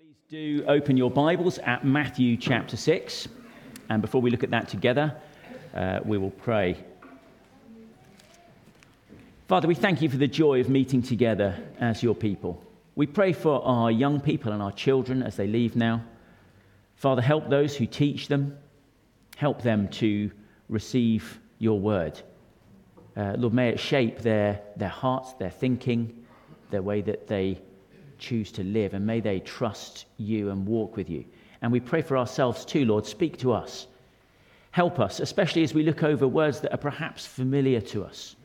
Please do open your Bibles at Matthew chapter 6. And before we look at that together, uh, we will pray. Father, we thank you for the joy of meeting together as your people. We pray for our young people and our children as they leave now. Father, help those who teach them, help them to receive your word. Uh, Lord, may it shape their, their hearts, their thinking, their way that they choose to live, and may they trust you and walk with you. And we pray for ourselves too, Lord. Speak to us. Help us, especially as we look over words that are perhaps familiar to us.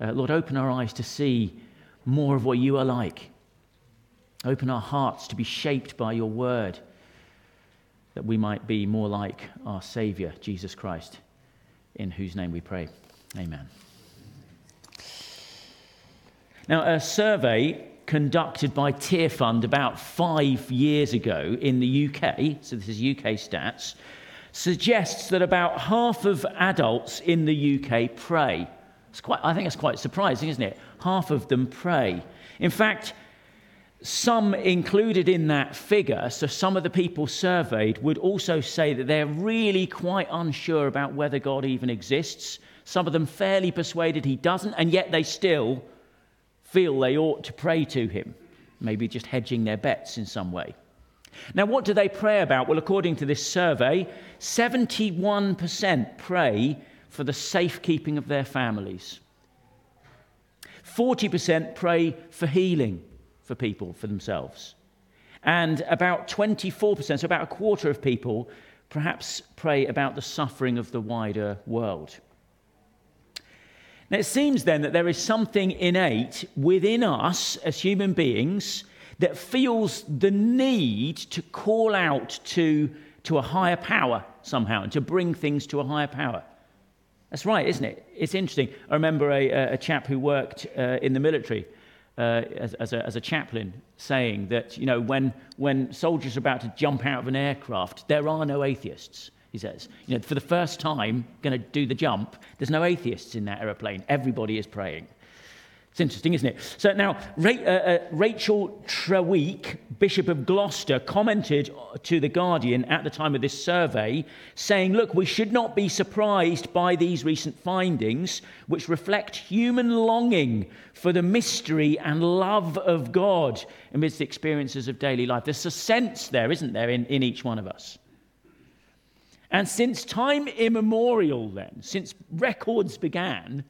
Uh, Lord, open our eyes to see more of what you are like. Open our hearts to be shaped by your word, that we might be more like our Savior, Jesus Christ, in whose name we pray. Amen. Now, a survey conducted by Tearfund about five years ago in the UK, so this is UK stats, suggests that about half of adults in the UK pray. It's quite, I think it's quite surprising, isn't it? Half of them pray. In fact, some included in that figure, so some of the people surveyed would also say that they're really quite unsure about whether God even exists. Some of them fairly persuaded he doesn't, and yet they still feel they ought to pray to him, maybe just hedging their bets in some way. Now, what do they pray about? Well, according to this survey, 71% pray for the safekeeping of their families. 40% pray for healing for people, for themselves. And about 24%, so about a quarter of people, perhaps pray about the suffering of the wider world. Now, it seems then that there is something innate within us as human beings that feels the need to call out to, to a higher power somehow and to bring things to a higher power. That's right, isn't it? It's interesting. I remember a, a chap who worked uh, in the military uh, as, as, a, as, a, chaplain saying that, you know, when, when soldiers are about to jump out of an aircraft, there are no atheists he says. You know, for the first time, going to do the jump, there's no atheists in that aeroplane. Everybody is praying. It's interesting, isn't it? So now, uh, uh, Rachel Treweek, Bishop of Gloucester, commented to The Guardian at the time of this survey, saying, Look, we should not be surprised by these recent findings, which reflect human longing for the mystery and love of God amidst the experiences of daily life. There's a sense there, isn't there, in, in each one of us. And since time immemorial, then, since records began,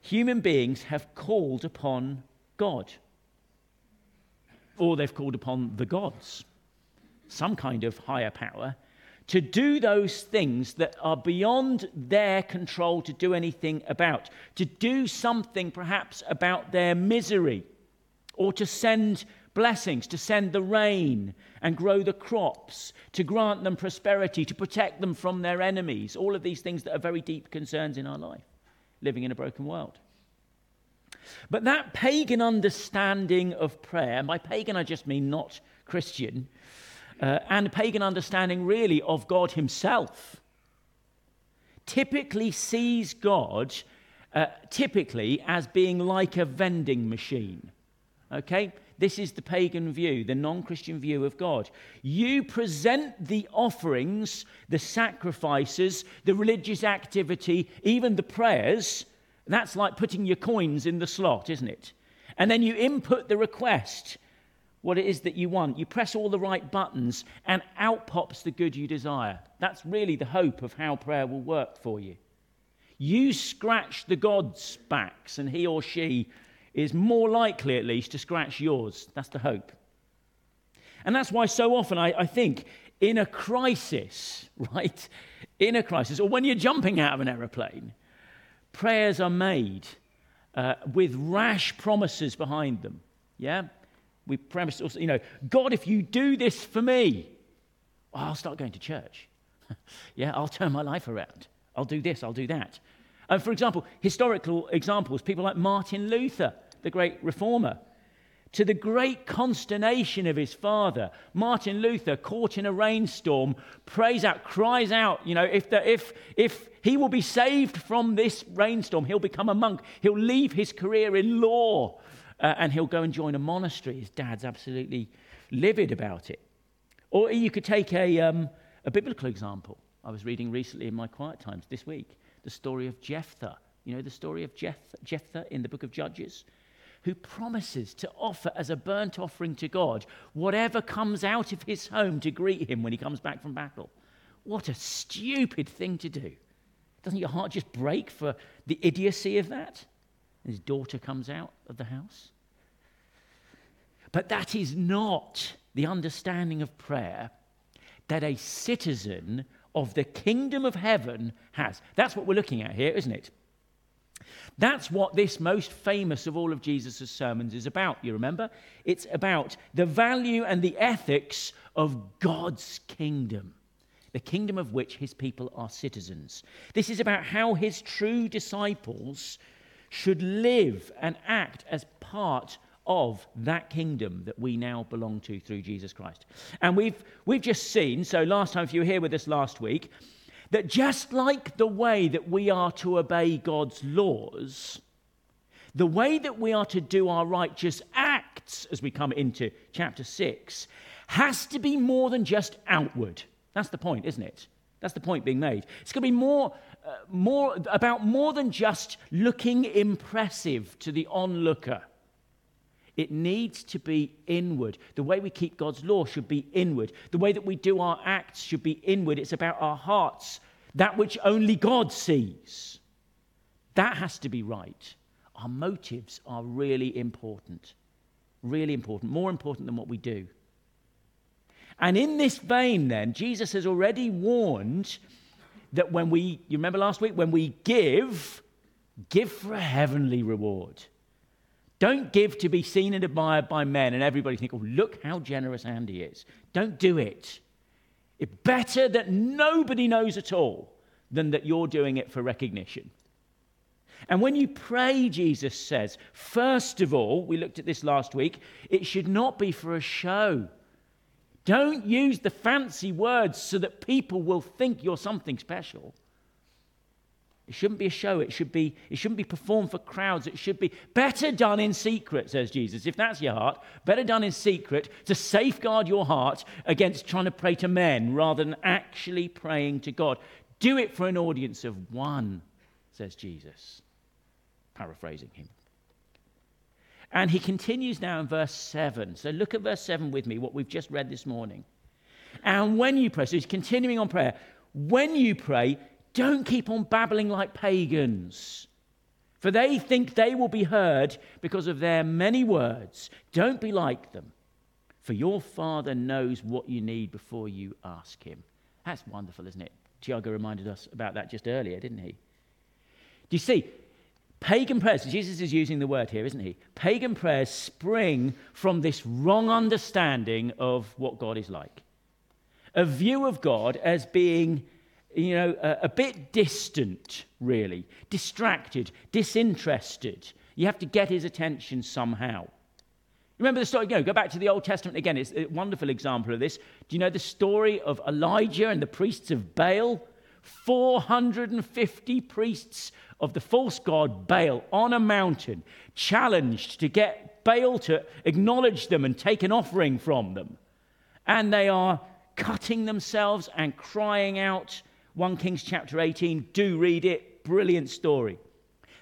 human beings have called upon God. Or they've called upon the gods, some kind of higher power, to do those things that are beyond their control to do anything about, to do something perhaps about their misery, or to send blessings, to send the rain and grow the crops, to grant them prosperity, to protect them from their enemies. All of these things that are very deep concerns in our life, living in a broken world. But that pagan understanding of prayer, by pagan I just mean not Christian, uh, and pagan understanding really of God Himself, typically sees God uh, typically as being like a vending machine. Okay? This is the pagan view, the non Christian view of God. You present the offerings, the sacrifices, the religious activity, even the prayers. That's like putting your coins in the slot, isn't it? And then you input the request, what it is that you want. You press all the right buttons, and out pops the good you desire. That's really the hope of how prayer will work for you. You scratch the God's backs, and he or she is more likely, at least, to scratch yours. That's the hope. And that's why so often I, I think in a crisis, right? In a crisis, or when you're jumping out of an aeroplane, prayers are made uh, with rash promises behind them. Yeah? We premise also, you know, God, if you do this for me, I'll start going to church. yeah, I'll turn my life around. I'll do this, I'll do that. And for example, historical examples, people like Martin Luther, the great reformer. To the great consternation of his father, Martin Luther, caught in a rainstorm, prays out, cries out, you know, if, the, if, if he will be saved from this rainstorm, he'll become a monk. He'll leave his career in law uh, and he'll go and join a monastery. His dad's absolutely livid about it. Or you could take a, um, a biblical example. I was reading recently in my quiet times this week the story of Jephthah. You know the story of Jephthah, Jephthah in the book of Judges? Who promises to offer as a burnt offering to God whatever comes out of his home to greet him when he comes back from battle. What a stupid thing to do. Doesn't your heart just break for the idiocy of that? His daughter comes out of the house. But that is not the understanding of prayer that a citizen of the kingdom of heaven has. That's what we're looking at here, isn't it? That's what this most famous of all of Jesus' sermons is about, you remember? It's about the value and the ethics of God's kingdom, the kingdom of which his people are citizens. This is about how his true disciples should live and act as part of that kingdom that we now belong to through Jesus Christ. And we've, we've just seen, so last time, if you were here with us last week, that just like the way that we are to obey God's laws, the way that we are to do our righteous acts as we come into chapter 6 has to be more than just outward. That's the point, isn't it? That's the point being made. It's going to be more, uh, more about more than just looking impressive to the onlooker. It needs to be inward. The way we keep God's law should be inward. The way that we do our acts should be inward. It's about our hearts, that which only God sees. That has to be right. Our motives are really important. Really important. More important than what we do. And in this vein, then, Jesus has already warned that when we, you remember last week, when we give, give for a heavenly reward. Don't give to be seen and admired by men and everybody think, oh, look how generous Andy is. Don't do it. It's better that nobody knows at all than that you're doing it for recognition. And when you pray, Jesus says, first of all, we looked at this last week, it should not be for a show. Don't use the fancy words so that people will think you're something special. It shouldn't be a show. It, should be, it shouldn't be performed for crowds. It should be better done in secret, says Jesus. If that's your heart, better done in secret to safeguard your heart against trying to pray to men rather than actually praying to God. Do it for an audience of one, says Jesus, paraphrasing him. And he continues now in verse 7. So look at verse 7 with me, what we've just read this morning. And when you pray, so he's continuing on prayer. When you pray, don't keep on babbling like pagans, for they think they will be heard because of their many words. Don't be like them, for your Father knows what you need before you ask Him. That's wonderful, isn't it? Tiago reminded us about that just earlier, didn't he? Do you see? Pagan prayers, Jesus is using the word here, isn't he? Pagan prayers spring from this wrong understanding of what God is like. A view of God as being you know, a, a bit distant, really, distracted, disinterested. You have to get his attention somehow. Remember the story? You know, go back to the Old Testament again. It's a wonderful example of this. Do you know the story of Elijah and the priests of Baal? 450 priests of the false god Baal on a mountain, challenged to get Baal to acknowledge them and take an offering from them. And they are cutting themselves and crying out 1 Kings chapter 18. Do read it. Brilliant story.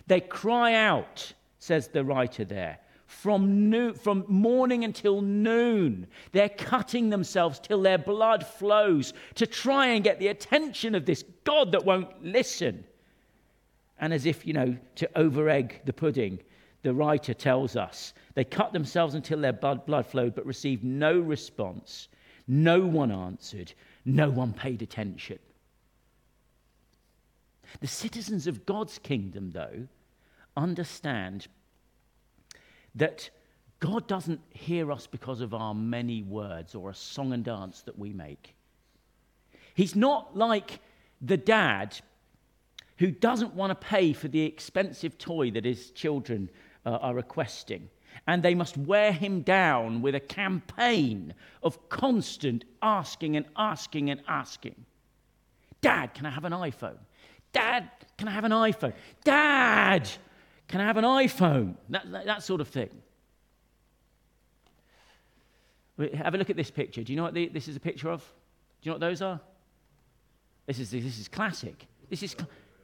They cry out, says the writer there, from, noon, from morning until noon. They're cutting themselves till their blood flows to try and get the attention of this God that won't listen. And as if, you know, to over egg the pudding, the writer tells us they cut themselves until their blood flowed, but received no response. No one answered. No one paid attention. The citizens of God's kingdom, though, understand that God doesn't hear us because of our many words or a song and dance that we make. He's not like the dad who doesn't want to pay for the expensive toy that his children uh, are requesting. And they must wear him down with a campaign of constant asking and asking and asking. Dad, can I have an iPhone? Dad, can I have an iPhone? Dad, can I have an iPhone? That, that, that sort of thing. Have a look at this picture. Do you know what the, this is a picture of? Do you know what those are? This is, this is classic. This is,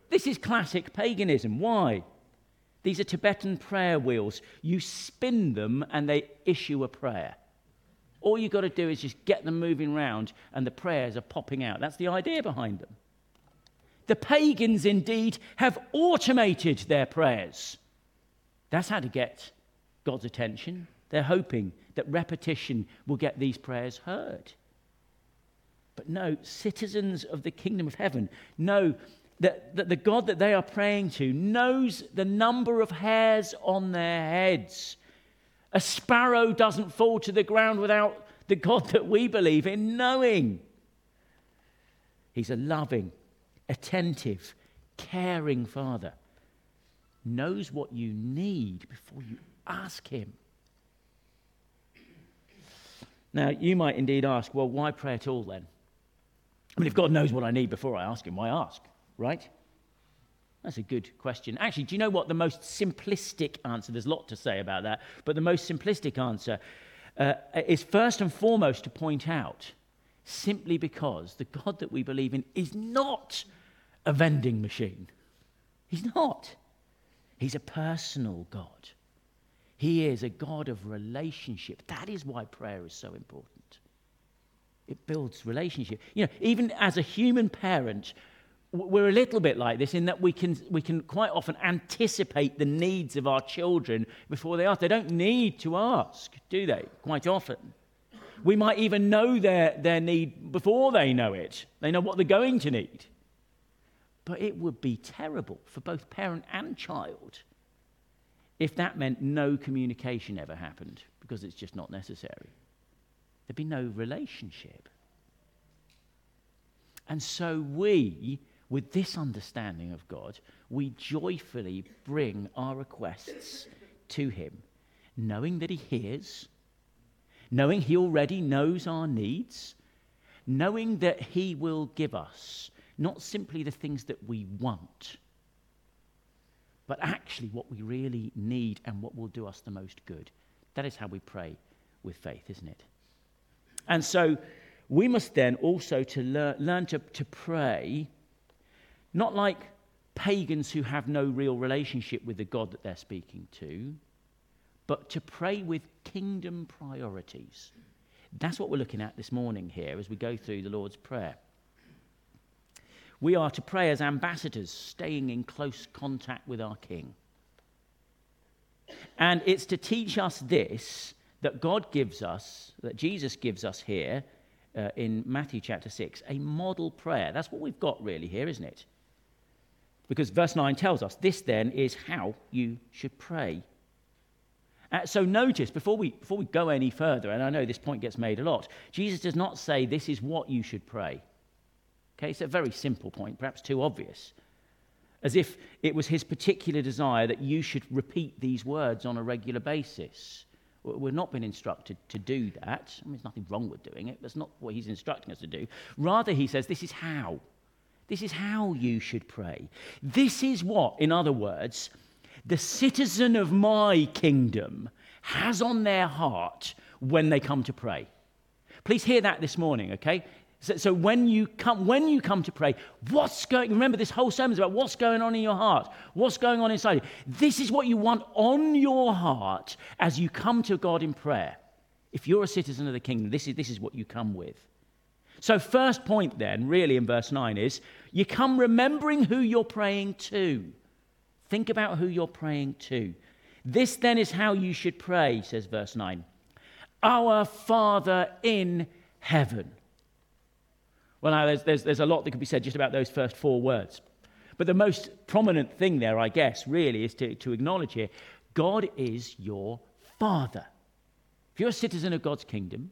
this is classic paganism. Why? These are Tibetan prayer wheels. You spin them and they issue a prayer. All you've got to do is just get them moving round and the prayers are popping out. That's the idea behind them. The pagans indeed have automated their prayers. That's how to get God's attention. They're hoping that repetition will get these prayers heard. But no, citizens of the kingdom of heaven know that, that the God that they are praying to knows the number of hairs on their heads. A sparrow doesn't fall to the ground without the God that we believe in knowing. He's a loving, attentive, caring Father. Knows what you need before you ask Him. Now, you might indeed ask, well, why pray at all then? I mean, if God knows what I need before I ask Him, why ask, right? That's a good question. Actually, do you know what the most simplistic answer? There's a lot to say about that, but the most simplistic answer uh, is first and foremost to point out simply because the God that we believe in is not a vending machine. He's not. He's a personal God. He is a God of relationship. That is why prayer is so important. It builds relationship. You know, even as a human parent, we're a little bit like this in that we can, we can quite often anticipate the needs of our children before they ask. They don't need to ask, do they? Quite often. We might even know their, their need before they know it. They know what they're going to need. But it would be terrible for both parent and child if that meant no communication ever happened because it's just not necessary. There'd be no relationship. And so we, with this understanding of God, we joyfully bring our requests to Him, knowing that He hears, knowing He already knows our needs, knowing that He will give us not simply the things that we want but actually what we really need and what will do us the most good. That is how we pray with faith, isn't it? And so we must then also to learn, learn to, to pray, not like pagans who have no real relationship with the God that they're speaking to, but to pray with kingdom priorities. That's what we're looking at this morning here as we go through the Lord's Prayer. We are to pray as ambassadors, staying in close contact with our King. And it's to teach us this that God gives us, that Jesus gives us here uh, in Matthew chapter 6, a model prayer. That's what we've got really here, isn't it? Because verse 9 tells us this then is how you should pray. Uh, so notice, before we, before we go any further, and I know this point gets made a lot, Jesus does not say this is what you should pray. Okay, it's a very simple point, perhaps too obvious. As if it was his particular desire that you should repeat these words on a regular basis. We've not been instructed to do that. I mean, there's nothing wrong with doing it. That's not what he's instructing us to do. Rather, he says, this is how. This is how you should pray. This is what, in other words, the citizen of my kingdom has on their heart when they come to pray. Please hear that this morning, okay? So, so, when, you come, when you come to pray, what's going, remember this whole sermon is about what's going on in your heart, what's going on inside you. This is what you want on your heart as you come to God in prayer. If you're a citizen of the kingdom, this is, this is what you come with. So, first point then, really in verse 9, is you come remembering who you're praying to. Think about who you're praying to. This then is how you should pray, says verse 9. Our Father in heaven. Well, now, there's, there's, there's a lot that could be said just about those first four words. But the most prominent thing there, I guess, really is to, to acknowledge here God is your Father. If you're a citizen of God's kingdom,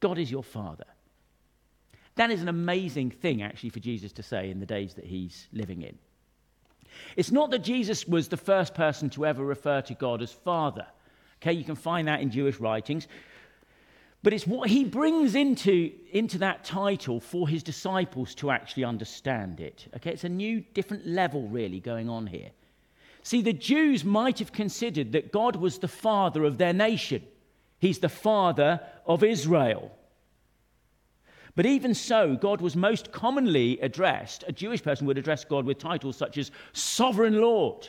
God is your Father. That is an amazing thing, actually, for Jesus to say in the days that he's living in. It's not that Jesus was the first person to ever refer to God as Father. Okay, you can find that in Jewish writings. But it's what he brings into, into that title for his disciples to actually understand it. Okay, it's a new, different level really going on here. See, the Jews might have considered that God was the father of their nation. He's the father of Israel. But even so, God was most commonly addressed, a Jewish person would address God with titles such as Sovereign Lord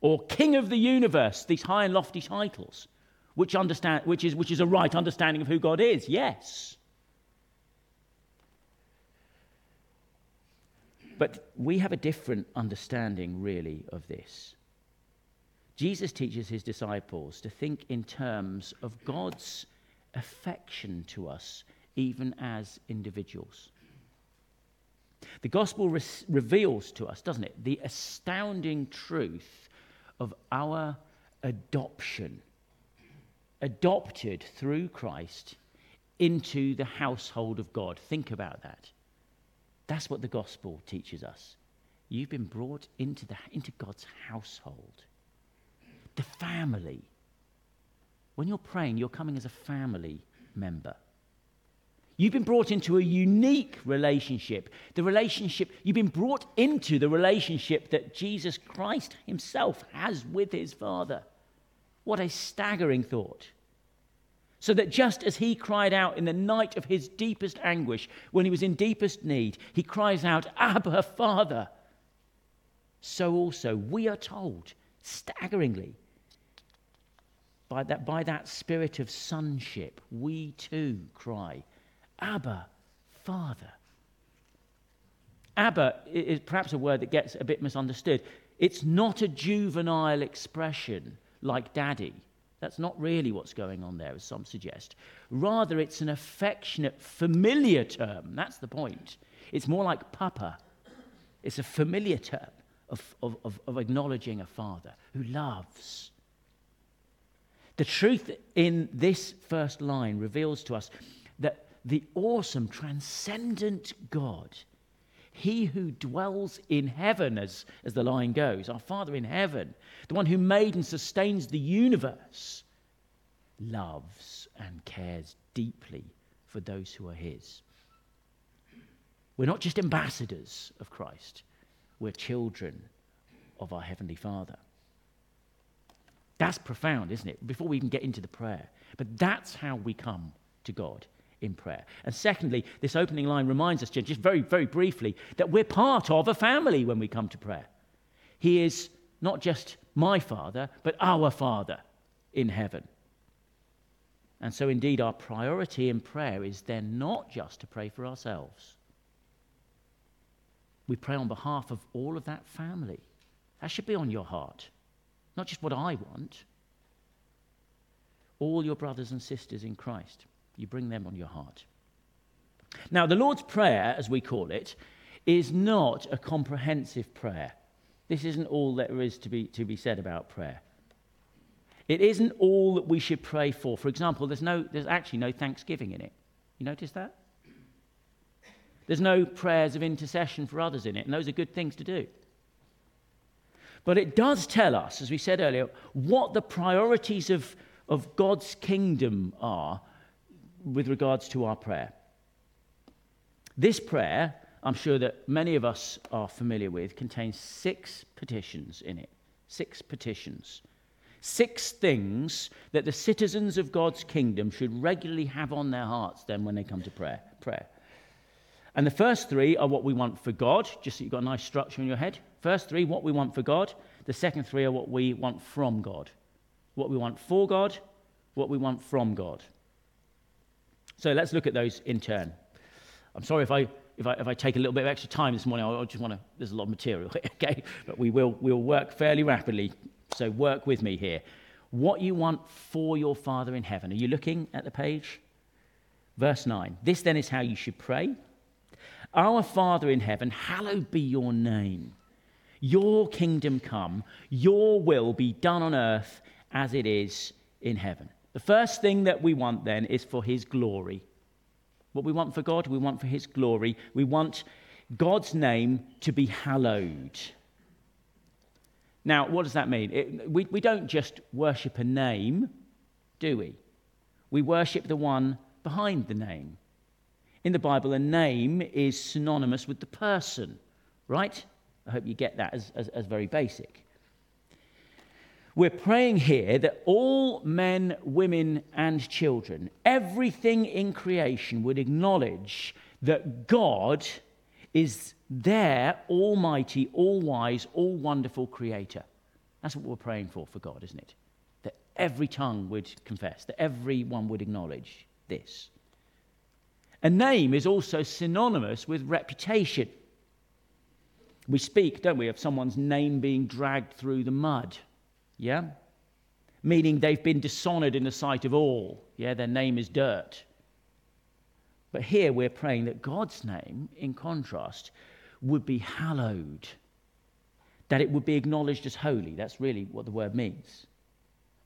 or King of the Universe, these high and lofty titles, which, understand, which, is, which is a right understanding of who God is, yes. But we have a different understanding, really, of this. Jesus teaches his disciples to think in terms of God's affection to us even as individuals. The gospel re- reveals to us, doesn't it, the astounding truth of our adoption, adopted through Christ into the household of God. Think about that. That's what the gospel teaches us. You've been brought into, the, into God's household, the family. When you're praying, you're coming as a family member. You've been brought into a unique relationship. The relationship, you've been brought into the relationship that Jesus Christ himself has with his Father. What a staggering thought. So that just as he cried out in the night of his deepest anguish, when he was in deepest need, he cries out, Abba, Father. So also we are told, staggeringly, by that, by that spirit of sonship, we too cry, Abba, Father. Abba is perhaps a word that gets a bit misunderstood. It's not a juvenile expression like daddy. That's not really what's going on there, as some suggest. Rather, it's an affectionate, familiar term. That's the point. It's more like papa. It's a familiar term of, of, of, of acknowledging a father who loves. The truth in this first line reveals to us the awesome, transcendent God, He who dwells in heaven, as, as the line goes, our Father in heaven, the one who made and sustains the universe, loves and cares deeply for those who are His. We're not just ambassadors of Christ, we're children of our Heavenly Father. That's profound, isn't it? Before we even get into the prayer. But that's how we come to God in prayer. And secondly, this opening line reminds us, just very, very briefly, that we're part of a family when we come to prayer. He is not just my Father, but our Father in heaven. And so, indeed, our priority in prayer is then not just to pray for ourselves. We pray on behalf of all of that family. That should be on your heart. Not just what I want, all your brothers and sisters in Christ. You bring them on your heart. Now, the Lord's Prayer, as we call it, is not a comprehensive prayer. This isn't all that there is to be, to be said about prayer. It isn't all that we should pray for. For example, there's, no, there's actually no thanksgiving in it. You notice that? There's no prayers of intercession for others in it, and those are good things to do. But it does tell us, as we said earlier, what the priorities of, of God's kingdom are with regards to our prayer. This prayer, I'm sure that many of us are familiar with, contains six petitions in it. Six petitions. Six things that the citizens of God's kingdom should regularly have on their hearts then when they come to prayer. prayer. And the first three are what we want for God, just so you've got a nice structure in your head. First three, what we want for God. The second three are what we want from God. What we want for God, what we want from God. So let's look at those in turn. I'm sorry if I, if I, if I take a little bit of extra time this morning. I just want to, there's a lot of material, okay? But we will we'll work fairly rapidly. So work with me here. What you want for your Father in heaven. Are you looking at the page? Verse 9. This then is how you should pray Our Father in heaven, hallowed be your name. Your kingdom come, your will be done on earth as it is in heaven. The first thing that we want then is for His glory. What we want for God, we want for His glory. We want God's name to be hallowed. Now, what does that mean? It, we, we don't just worship a name, do we? We worship the one behind the name. In the Bible, a name is synonymous with the person, right? I hope you get that as, as, as very basic. We're praying here that all men, women, and children, everything in creation would acknowledge that God is their almighty, all wise, all wonderful creator. That's what we're praying for for God, isn't it? That every tongue would confess, that everyone would acknowledge this. A name is also synonymous with reputation. We speak, don't we, of someone's name being dragged through the mud. Yeah? Meaning they've been dishonored in the sight of all. Yeah, their name is dirt. But here we're praying that God's name, in contrast, would be hallowed, that it would be acknowledged as holy. That's really what the word means.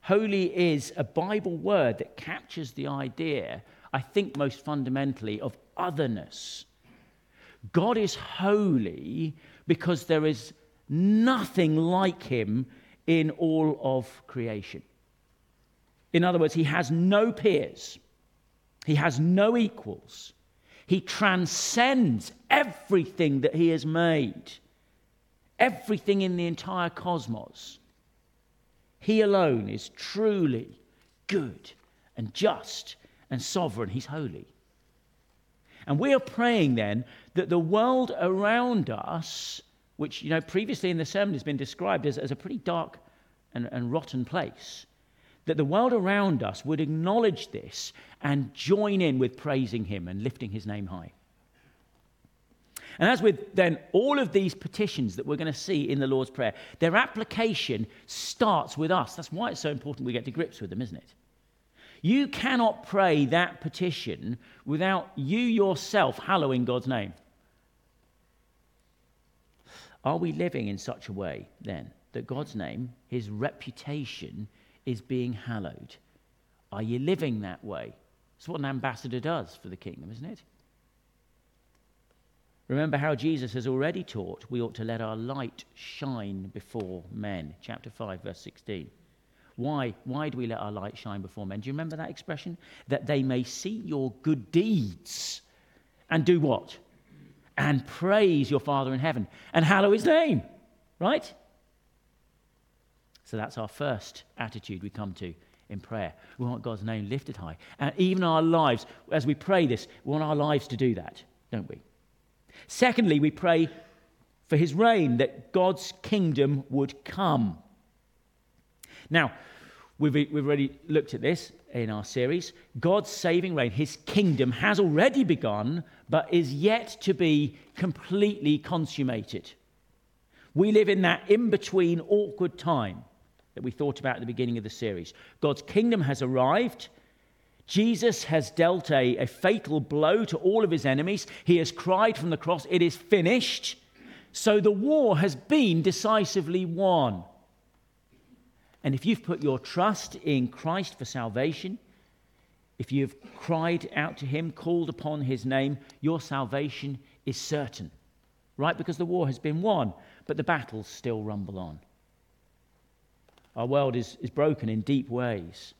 Holy is a Bible word that captures the idea, I think, most fundamentally, of otherness. God is holy because there is nothing like him in all of creation. In other words, he has no peers, he has no equals. He transcends everything that he has made, everything in the entire cosmos. He alone is truly good and just and sovereign. He's holy. And we are praying then that the world around us, which, you know, previously in the sermon has been described as, as a pretty dark and, and rotten place, that the world around us would acknowledge this and join in with praising him and lifting his name high. And as with then all of these petitions that we're going to see in the Lord's Prayer, their application starts with us. That's why it's so important we get to grips with them, isn't it? You cannot pray that petition without you yourself hallowing God's name. Are we living in such a way then that God's name, his reputation, is being hallowed? Are you living that way? It's what an ambassador does for the kingdom, isn't it? Remember how Jesus has already taught we ought to let our light shine before men. Chapter 5, verse 16. Why? Why do we let our light shine before men? Do you remember that expression? That they may see your good deeds and do what? And praise your Father in heaven and hallow his name, right? So that's our first attitude we come to in prayer. We want God's name lifted high. And even our lives, as we pray this, we want our lives to do that, don't we? Secondly, we pray for his reign, that God's kingdom would come. Now, we've, we've already looked at this in our series. God's saving reign, his kingdom, has already begun, but is yet to be completely consummated. We live in that in between awkward time that we thought about at the beginning of the series. God's kingdom has arrived. Jesus has dealt a, a fatal blow to all of his enemies. He has cried from the cross, It is finished. So the war has been decisively won. And if you've put your trust in Christ for salvation, if you've cried out to Him, called upon His name, your salvation is certain. Right? Because the war has been won, but the battles still rumble on. Our world is, is broken in deep ways.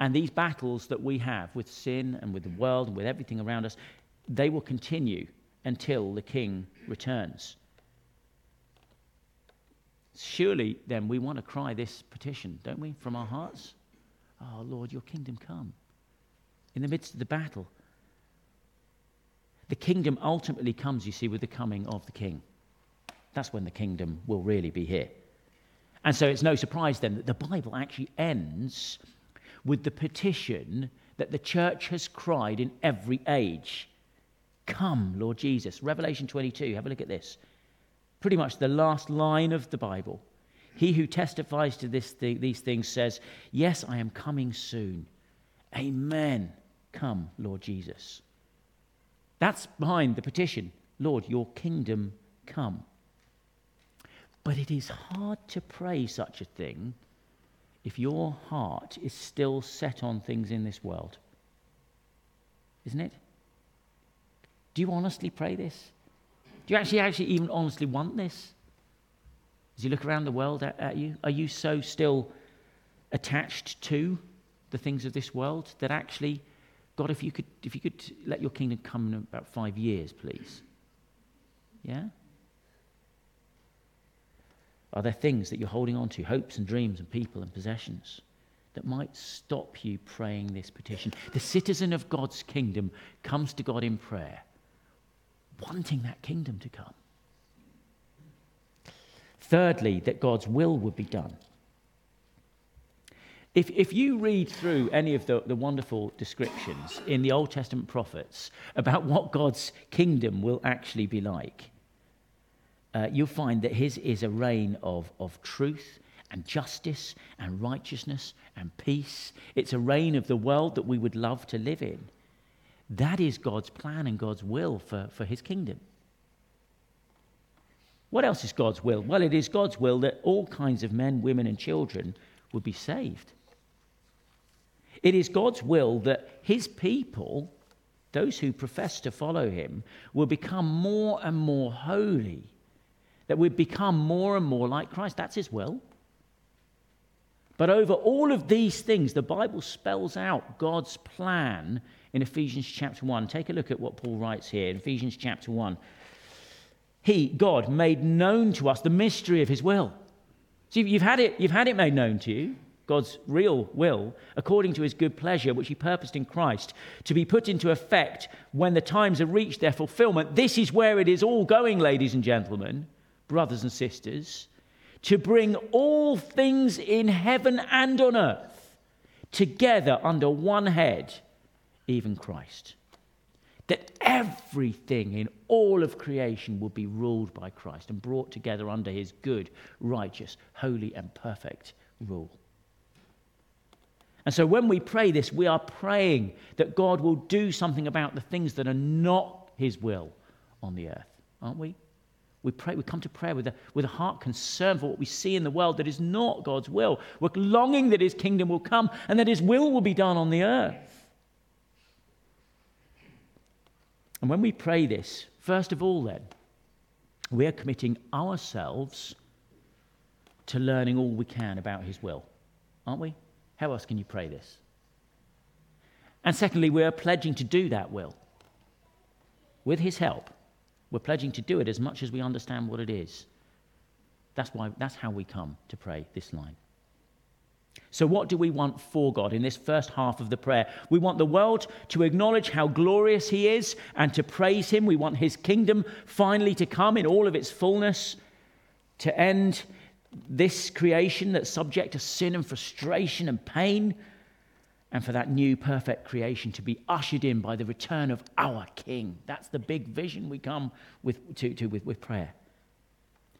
And these battles that we have with sin and with the world and with everything around us, they will continue until the King returns. Surely, then, we want to cry this petition, don't we, from our hearts? Oh, Lord, your kingdom come. In the midst of the battle, the kingdom ultimately comes, you see, with the coming of the king. That's when the kingdom will really be here. And so it's no surprise then that the Bible actually ends with the petition that the church has cried in every age Come, Lord Jesus. Revelation 22, have a look at this pretty much the last line of the Bible. He who testifies to this th- these things says, Yes, I am coming soon. Amen. Come, Lord Jesus. That's behind the petition Lord, your kingdom come. But it is hard to pray such a thing if your heart is still set on things in this world. Isn't it? Do you honestly pray this? Do you actually, actually even honestly want this? As you look around the world at, at you, are you so still attached to the things of this world that actually, God, if you could, if you could let your kingdom come in about five years, please? Yeah? Are there things that you're holding on to, hopes and dreams and people and possessions, that might stop you praying this petition? The citizen of God's kingdom comes to God in prayer, wanting that kingdom to come. Thirdly, that God's will would be done. If, if you read through any of the, the wonderful descriptions in the Old Testament prophets about what God's kingdom will actually be like, uh, you'll find that his is a reign of, of truth and justice and righteousness and peace. It's a reign of the world that we would love to live in. That is God's plan and God's will for, for his kingdom. What else is God's will? Well, it is God's will that all kinds of men, women, and children would be saved. It is God's will that his people, those who profess to follow him, will become more and more holy, that we become more and more like Christ. That's his will. But over all of these things, the Bible spells out God's plan in Ephesians chapter 1. Take a look at what Paul writes here in Ephesians chapter 1. He, God, made known to us the mystery of his will. See, you've had it, you've had it made known to you. God's real will, according to his good pleasure, which he purposed in Christ, to be put into effect when the times have reached their fulfillment. This is where it is all going, ladies and gentlemen, brothers and sisters, to bring all things in heaven and on earth together under one head, even Christ. That everything in all of creation will be ruled by Christ and brought together under his good, righteous, holy, and perfect rule. And so when we pray this, we are praying that God will do something about the things that are not his will on the earth, aren't we? We pray, we come to prayer with a, with a heart concerned for what we see in the world that is not God's will. We're longing that his kingdom will come and that his will will be done on the earth. And when we pray this, first of all, then, we are committing ourselves to learning all we can about his will, aren't we? How else can you pray this? And secondly, we are pledging to do that will. With his help, we're pledging to do it as much as we understand what it is. That's, why, that's how we come to pray this line. So, what do we want for God in this first half of the prayer? We want the world to acknowledge how glorious He is and to praise Him. We want His kingdom finally to come in all of its fullness, to end this creation that's subject to sin and frustration and pain, and for that new perfect creation to be ushered in by the return of our King. That's the big vision we come with, to, to with, with prayer.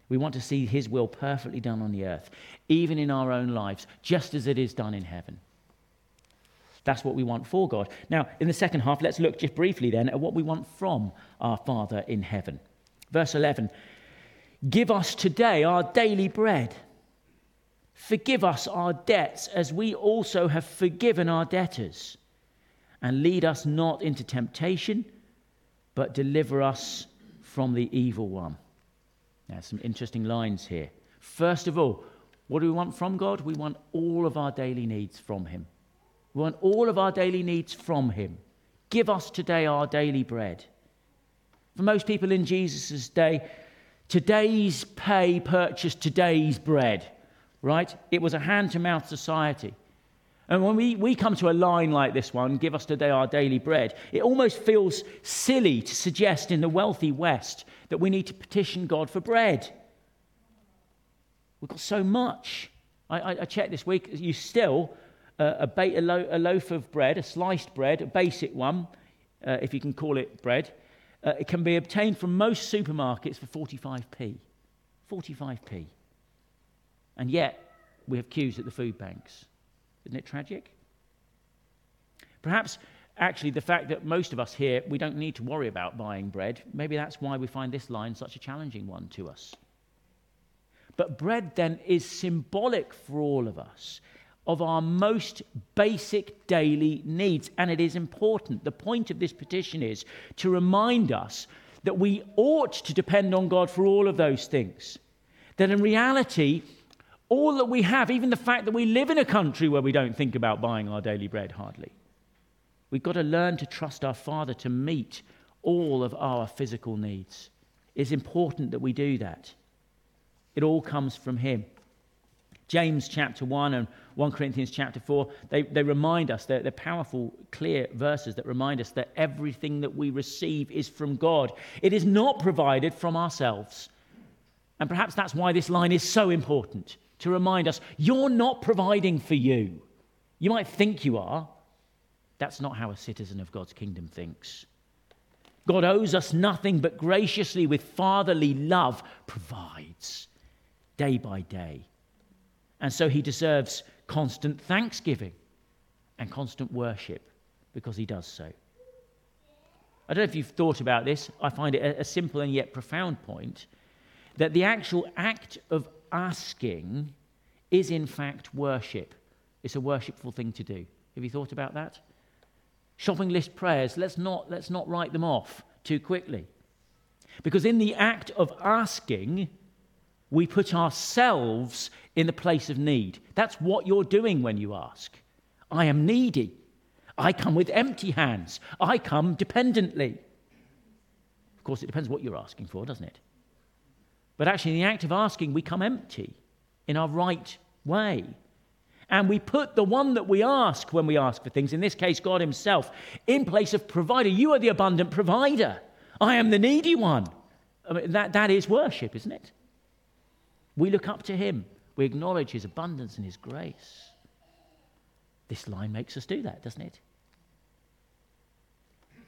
We want to see His will perfectly done on the earth, even in our own lives, just as it is done in heaven. That's what we want for God. Now, in the second half, let's look just briefly then at what we want from our Father in heaven. Verse 11 Give us today our daily bread. Forgive us our debts as we also have forgiven our debtors. And lead us not into temptation, but deliver us from the evil one. Now, some interesting lines here. First of all, what do we want from God? We want all of our daily needs from Him. We want all of our daily needs from Him. Give us today our daily bread. For most people in Jesus' day, Today's pay purchased today's bread, right? It was a hand to mouth society. And when we, we come to a line like this one, give us today our daily bread, it almost feels silly to suggest in the wealthy West that we need to petition God for bread. We've got so much. I, I, I checked this week, you still, uh, a, ba- a, lo- a, loaf of bread, a sliced bread, a basic one, uh, if you can call it bread, uh, it can be obtained from most supermarkets for 45p. 45p. And yet, we have queues at the food banks. Isn't it tragic? Perhaps, actually, the fact that most of us here, we don't need to worry about buying bread, maybe that's why we find this line such a challenging one to us. But bread then is symbolic for all of us of our most basic daily needs. And it is important. The point of this petition is to remind us that we ought to depend on God for all of those things. That in reality, all that we have, even the fact that we live in a country where we don't think about buying our daily bread hardly, we've got to learn to trust our Father to meet all of our physical needs. It's important that we do that. It all comes from Him. James chapter 1 and 1 Corinthians chapter 4, they, they remind us, they're, they're powerful, clear verses that remind us that everything that we receive is from God. It is not provided from ourselves. And perhaps that's why this line is so important to remind us you're not providing for you. You might think you are. That's not how a citizen of God's kingdom thinks. God owes us nothing, but graciously, with fatherly love, provides day by day. And so he deserves constant thanksgiving and constant worship because he does so. I don't know if you've thought about this. I find it a, simple and yet profound point that the actual act of asking is, in fact, worship. It's a worshipful thing to do. Have you thought about that? Shopping list prayers, let's not, let's not write them off too quickly. Because in the act of asking, we put ourselves in the place of need. That's what you're doing when you ask. I am needy. I come with empty hands. I come dependently. Of course, it depends what you're asking for, doesn't it? But actually, in the act of asking, we come empty in our right way. And we put the one that we ask when we ask for things, in this case, God Himself, in place of provider. You are the abundant provider. I am the needy one. I mean, that, that is worship, isn't it? We look up to Him, we acknowledge His abundance and His grace. This line makes us do that, doesn't it?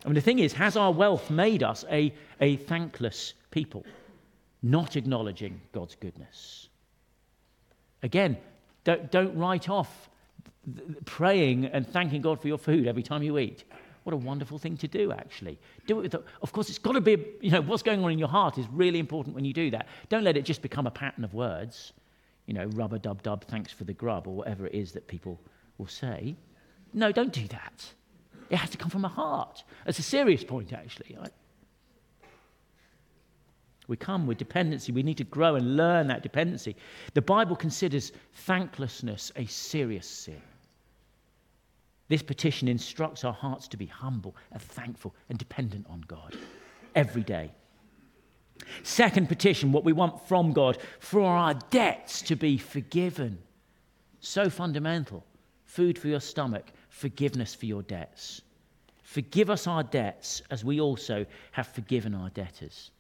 I mean, the thing is, has our wealth made us a, a thankless people, not acknowledging God's goodness? Again, don't, don't write off praying and thanking God for your food every time you eat. What a wonderful thing to do, actually. Do it with, of course, it's got to be, you know, what's going on in your heart is really important when you do that. Don't let it just become a pattern of words, you know, rubber dub dub, thanks for the grub, or whatever it is that people will say. No, don't do that. It has to come from a heart. That's a serious point, actually. We come with dependency. We need to grow and learn that dependency. The Bible considers thanklessness a serious sin. This petition instructs our hearts to be humble and thankful and dependent on God every day. Second petition, what we want from God, for our debts to be forgiven. So fundamental. Food for your stomach, forgiveness for your debts. Forgive us our debts as we also have forgiven our debtors.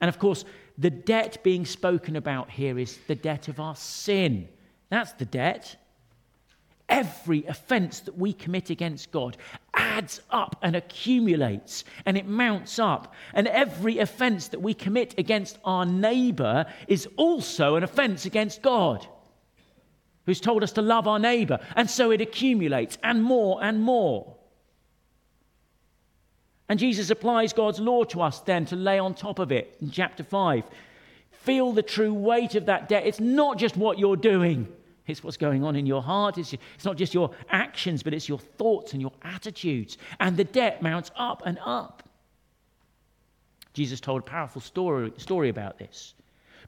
And of course, the debt being spoken about here is the debt of our sin. That's the debt. Every offense that we commit against God adds up and accumulates and it mounts up. And every offense that we commit against our neighbor is also an offense against God, who's told us to love our neighbor. And so it accumulates and more and more. And Jesus applies God's law to us then to lay on top of it in chapter 5. Feel the true weight of that debt. It's not just what you're doing, it's what's going on in your heart. It's, it's not just your actions, but it's your thoughts and your attitudes. And the debt mounts up and up. Jesus told a powerful story, story about this,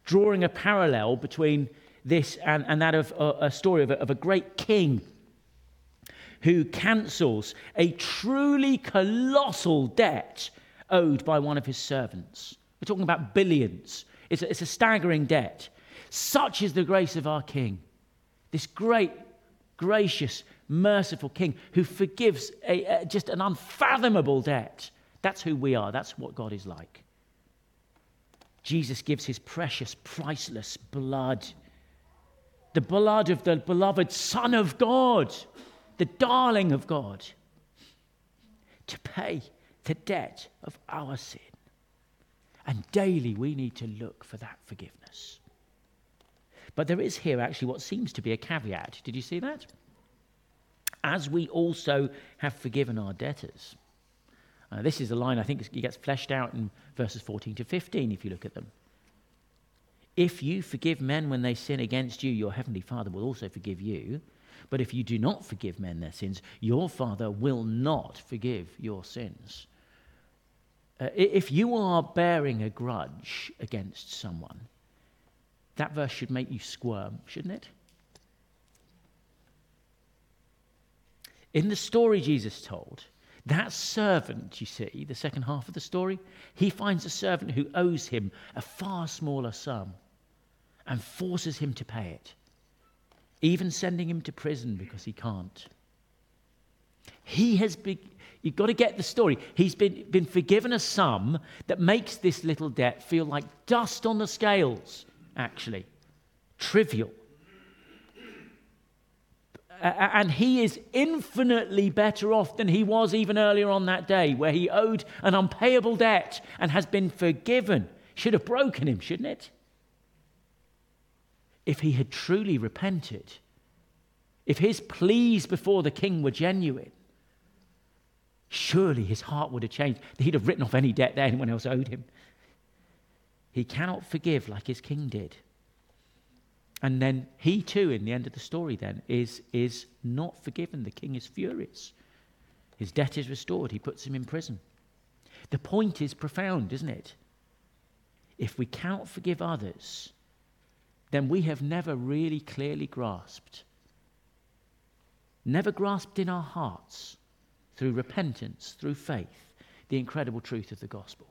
drawing a parallel between this and, and that of a, a story of a, of a great king who cancels a truly colossal debt owed by one of his servants. We're talking about billions. It's a, it's a staggering debt. Such is the grace of our King. This great, gracious, merciful King who forgives a, a, just an unfathomable debt. That's who we are. That's what God is like. Jesus gives his precious, priceless blood, the blood of the beloved Son of God the darling of God, to pay the debt of our sin. And daily we need to look for that forgiveness. But there is here actually what seems to be a caveat. Did you see that? As we also have forgiven our debtors. Uh, this is a line I think it gets fleshed out in verses 14 to 15 if you look at them. If you forgive men when they sin against you, your heavenly Father will also forgive you. But if you do not forgive men their sins, your Father will not forgive your sins. Uh, if you are bearing a grudge against someone, that verse should make you squirm, shouldn't it? In the story Jesus told, that servant, you see, the second half of the story, he finds a servant who owes him a far smaller sum. and forces him to pay it, even sending him to prison because he can't. He has been, you've got to get the story. He's been, been forgiven a sum that makes this little debt feel like dust on the scales, actually, trivial. And he is infinitely better off than he was even earlier on that day, where he owed an unpayable debt and has been forgiven. Should have broken him, shouldn't it? If he had truly repented, if his pleas before the king were genuine, surely his heart would have changed. He'd have written off any debt that anyone else owed him. He cannot forgive like his king did. And then he too, in the end of the story, then, is, is not forgiven. The king is furious. His debt is restored. He puts him in prison. The point is profound, isn't it? If we cannot forgive others, then we have never really clearly grasped, never grasped in our hearts through repentance, through faith, the incredible truth of the gospel.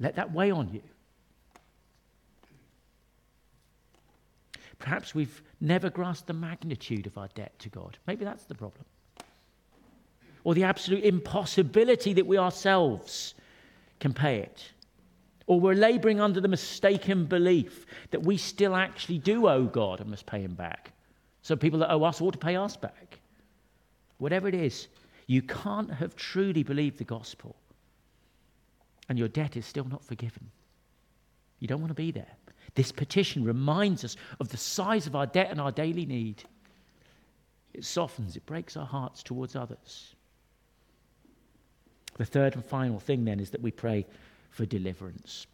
Let that weigh on you. Perhaps we've never grasped the magnitude of our debt to God. Maybe that's the problem. Or the absolute impossibility that we ourselves can pay it. Or we're laboring under the mistaken belief that we still actually do owe God and must pay Him back. So people that owe us ought to pay us back whatever it is, you can't have truly believed the gospel and your debt is still not forgiven. You don't want to be there. This petition reminds us of the size of our debt and our daily need. It softens, it breaks our hearts towards others. The third and final thing then is that we pray for deliverance.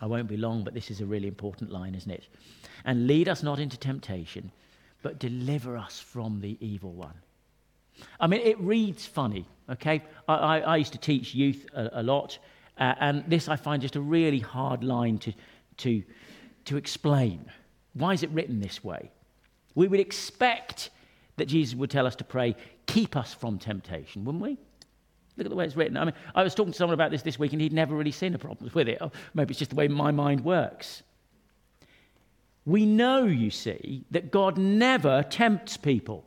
I won't be long, but this is a really important line, isn't it? And lead us not into temptation, but deliver us from the evil one. I mean, it reads funny, okay? I, I, I used to teach youth a, a lot, uh, and this I find just a really hard line to, to, to explain. Why is it written this way? We would expect that Jesus would tell us to pray, keep us from temptation, wouldn't we? Look at the way it's written. I mean, I was talking to someone about this this week, and he'd never really seen a problem with it. Or maybe it's just the way my mind works. We know, you see, that God never tempts people.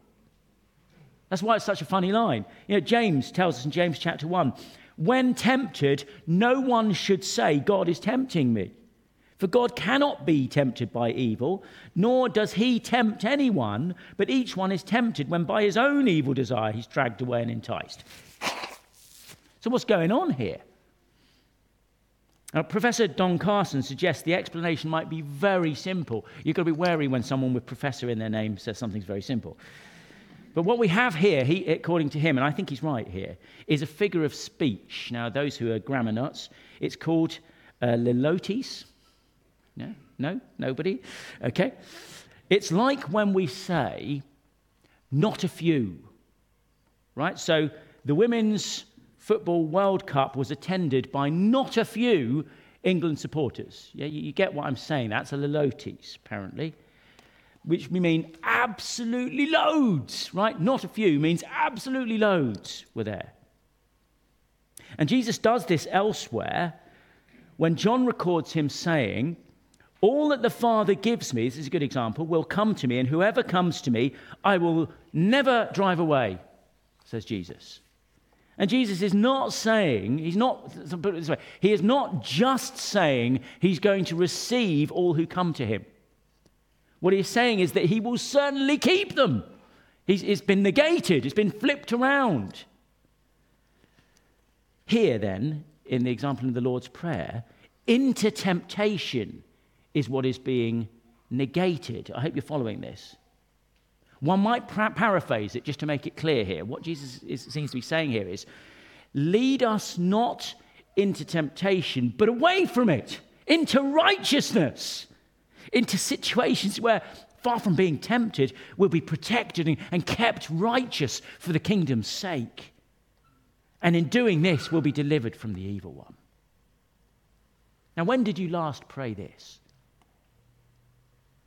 That's why it's such a funny line. You know, James tells us in James chapter 1 when tempted, no one should say, God is tempting me. For God cannot be tempted by evil, nor does he tempt anyone, but each one is tempted when by his own evil desire he's dragged away and enticed. So, what's going on here? Now, Professor Don Carson suggests the explanation might be very simple. You've got to be wary when someone with professor in their name says something's very simple. But what we have here, he, according to him, and I think he's right here, is a figure of speech. Now, those who are grammar nuts, it's called uh, litotes. No? No? Nobody? Okay. It's like when we say, not a few. Right? So the Women's Football World Cup was attended by not a few England supporters. Yeah, you, you get what I'm saying. That's a litotes, apparently which we mean absolutely loads, right? Not a few, means absolutely loads were there. And Jesus does this elsewhere when John records him saying, All that the Father gives me, this is a good example, will come to me, and whoever comes to me, I will never drive away, says Jesus. And Jesus is not saying, he's not, put it this way, he is not just saying he's going to receive all who come to him. What he's saying is that he will certainly keep them. He's, it's been negated, it's been flipped around. Here, then, in the example of the Lord's Prayer, into temptation is what is being negated. I hope you're following this. One might paraphrase it just to make it clear here. What Jesus is, seems to be saying here is lead us not into temptation, but away from it, into righteousness into situations where, far from being tempted, we'll be protected and kept righteous for the kingdom's sake. And in doing this, we'll be delivered from the evil one. Now, when did you last pray this?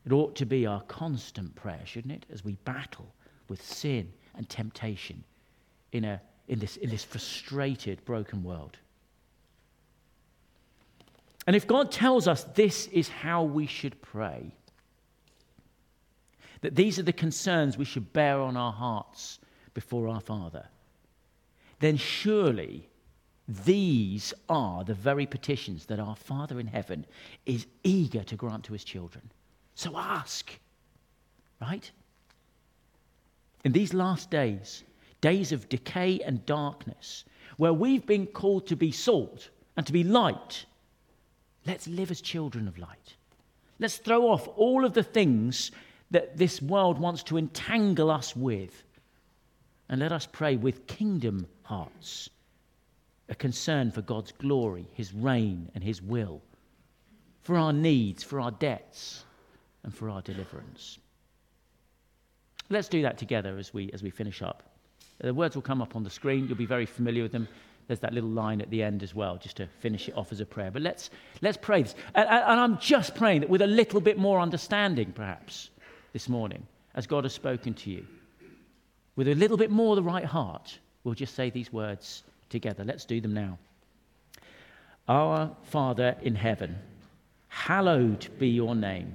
It ought to be our constant prayer, shouldn't it, as we battle with sin and temptation in, a, in, this, in this frustrated, broken world. And if God tells us this is how we should pray, that these are the concerns we should bear on our hearts before our Father, then surely these are the very petitions that our Father in heaven is eager to grant to his children. So ask, right? In these last days, days of decay and darkness, where we've been called to be salt and to be light, let's live as children of light. Let's throw off all of the things that this world wants to entangle us with. And let us pray with kingdom hearts, a concern for God's glory, His reign, and His will, for our needs, for our debts, and for our deliverance. Let's do that together as we, as we finish up. The words will come up on the screen. You'll be very familiar with them. There's that little line at the end as well, just to finish it off as a prayer. But let's, let's pray this. And, and I'm just praying that with a little bit more understanding, perhaps, this morning, as God has spoken to you, with a little bit more the right heart, we'll just say these words together. Let's do them now. Our Father in heaven, hallowed be your name.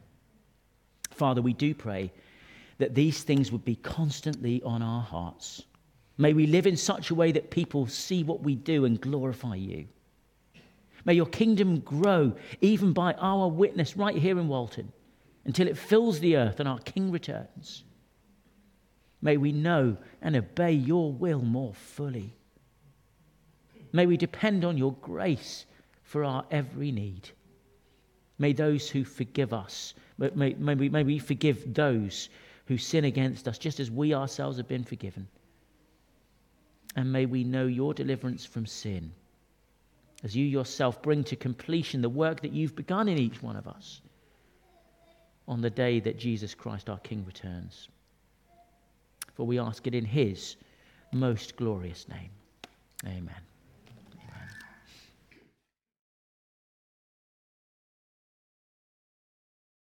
Father, we do pray that these things would be constantly on our hearts. May we live in such a way that people see what we do and glorify you. May your kingdom grow even by our witness right here in Walton until it fills the earth and our King returns. May we know and obey your will more fully. May we depend on your grace for our every need. May those who forgive us, may, may, we, may we forgive those who sin against us, just as we ourselves have been forgiven. And may we know your deliverance from sin as you yourself bring to completion the work that you've begun in each one of us on the day that Jesus Christ our King returns. For we ask it in his most glorious name. Amen.